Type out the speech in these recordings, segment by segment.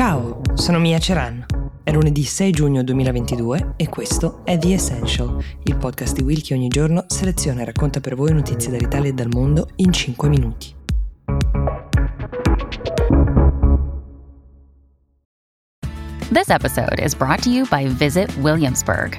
Ciao, sono Mia Ceran. È lunedì 6 giugno 2022 e questo è The Essential, il podcast di Will che ogni giorno seleziona e racconta per voi notizie dall'Italia e dal mondo in 5 minuti. This episode is brought to you by Visit Williamsburg.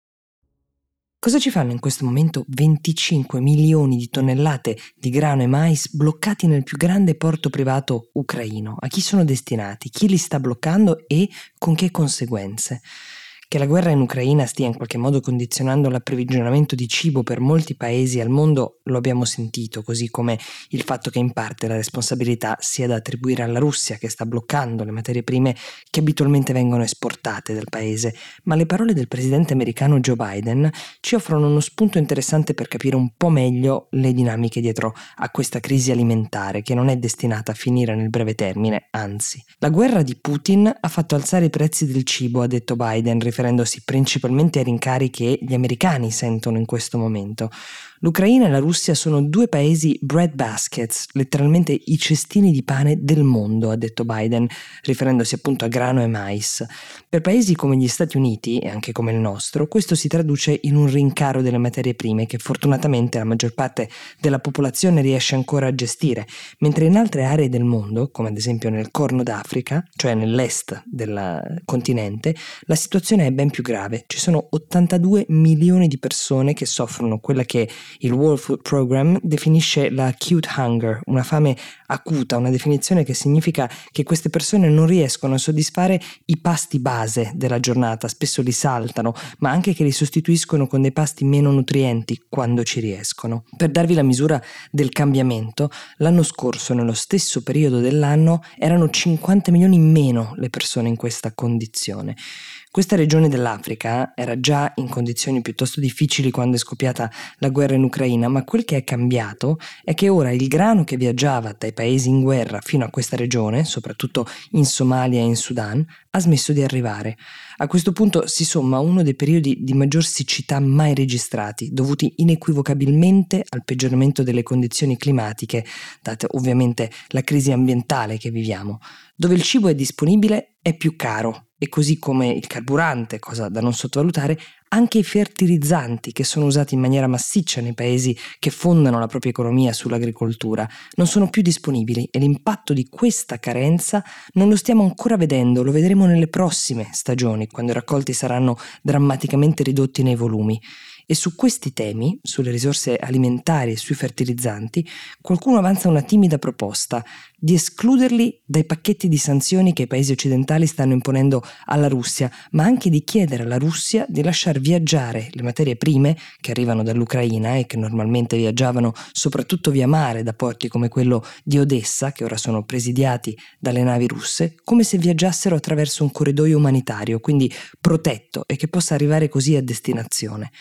Cosa ci fanno in questo momento 25 milioni di tonnellate di grano e mais bloccati nel più grande porto privato ucraino? A chi sono destinati? Chi li sta bloccando e con che conseguenze? Che la guerra in Ucraina stia in qualche modo condizionando l'approvvigionamento di cibo per molti paesi al mondo lo abbiamo sentito, così come il fatto che in parte la responsabilità sia da attribuire alla Russia che sta bloccando le materie prime che abitualmente vengono esportate dal paese, ma le parole del presidente americano Joe Biden ci offrono uno spunto interessante per capire un po' meglio le dinamiche dietro a questa crisi alimentare che non è destinata a finire nel breve termine, anzi. La guerra di Putin ha fatto alzare i prezzi del cibo, ha detto Biden, riferendosi principalmente ai rincari che gli americani sentono in questo momento. L'Ucraina e la Russia sono due paesi bread baskets, letteralmente i cestini di pane del mondo, ha detto Biden, riferendosi appunto a grano e mais. Per paesi come gli Stati Uniti, e anche come il nostro, questo si traduce in un rincaro delle materie prime che fortunatamente la maggior parte della popolazione riesce ancora a gestire, mentre in altre aree del mondo, come ad esempio nel Corno d'Africa, cioè nell'est del continente, la situazione è ben più grave. Ci sono 82 milioni di persone che soffrono quella che il World Food Program definisce la acute hunger, una fame acuta, una definizione che significa che queste persone non riescono a soddisfare i pasti base della giornata, spesso li saltano, ma anche che li sostituiscono con dei pasti meno nutrienti quando ci riescono. Per darvi la misura del cambiamento, l'anno scorso, nello stesso periodo dell'anno, erano 50 milioni in meno le persone in questa condizione. Questa regione dell'Africa era già in condizioni piuttosto difficili quando è scoppiata la guerra in Ucraina, ma quel che è cambiato è che ora il grano che viaggiava dai paesi in guerra fino a questa regione, soprattutto in Somalia e in Sudan, ha smesso di arrivare. A questo punto si somma uno dei periodi di maggior siccità mai registrati, dovuti inequivocabilmente al peggioramento delle condizioni climatiche, date ovviamente la crisi ambientale che viviamo. Dove il cibo è disponibile è più caro e così come il carburante, cosa da non sottovalutare, anche i fertilizzanti che sono usati in maniera massiccia nei paesi che fondano la propria economia sull'agricoltura non sono più disponibili e l'impatto di questa carenza non lo stiamo ancora vedendo, lo vedremo nelle prossime stagioni, quando i raccolti saranno drammaticamente ridotti nei volumi. E su questi temi, sulle risorse alimentari e sui fertilizzanti, qualcuno avanza una timida proposta di escluderli dai pacchetti di sanzioni che i paesi occidentali stanno imponendo alla Russia, ma anche di chiedere alla Russia di lasciar viaggiare le materie prime che arrivano dall'Ucraina e che normalmente viaggiavano soprattutto via mare da porti come quello di Odessa, che ora sono presidiati dalle navi russe, come se viaggiassero attraverso un corridoio umanitario, quindi protetto e che possa arrivare così a destinazione.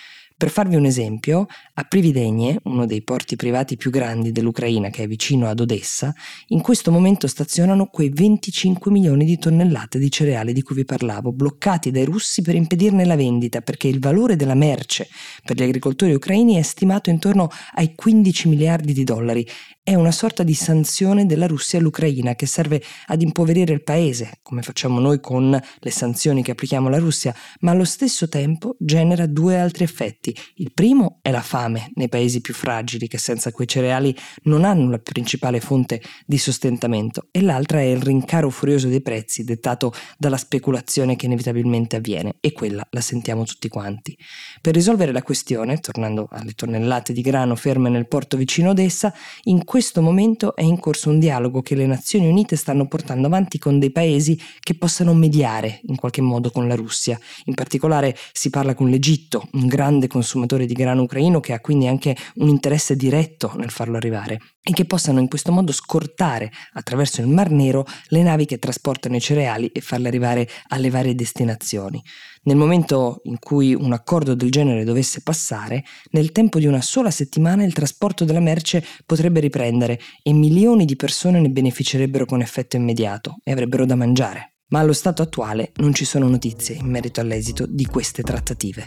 Per farvi un esempio, a Prividegne, uno dei porti privati più grandi dell'Ucraina che è vicino ad Odessa, in questo momento stazionano quei 25 milioni di tonnellate di cereali di cui vi parlavo, bloccati dai russi per impedirne la vendita, perché il valore della merce per gli agricoltori ucraini è stimato intorno ai 15 miliardi di dollari è una sorta di sanzione della Russia all'Ucraina che serve ad impoverire il paese, come facciamo noi con le sanzioni che applichiamo alla Russia, ma allo stesso tempo genera due altri effetti. Il primo è la fame nei paesi più fragili che senza quei cereali non hanno la principale fonte di sostentamento e l'altra è il rincaro furioso dei prezzi dettato dalla speculazione che inevitabilmente avviene e quella la sentiamo tutti quanti. Per risolvere la questione, tornando alle tonnellate di grano ferme nel porto vicino Odessa, in questo momento è in corso un dialogo che le Nazioni Unite stanno portando avanti con dei paesi che possano mediare in qualche modo con la Russia. In particolare si parla con l'Egitto, un grande consumatore di grano ucraino che ha quindi anche un interesse diretto nel farlo arrivare e che possano in questo modo scortare attraverso il Mar Nero le navi che trasportano i cereali e farle arrivare alle varie destinazioni. Nel momento in cui un accordo del genere dovesse passare, nel tempo di una sola settimana il trasporto della merce potrebbe riprendere e milioni di persone ne beneficerebbero con effetto immediato e avrebbero da mangiare. Ma allo stato attuale non ci sono notizie in merito all'esito di queste trattative.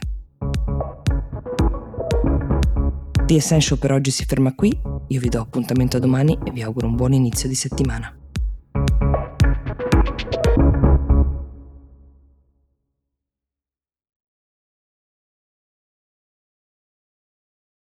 The Essential per oggi si ferma qui, io vi do appuntamento a domani e vi auguro un buon inizio di settimana.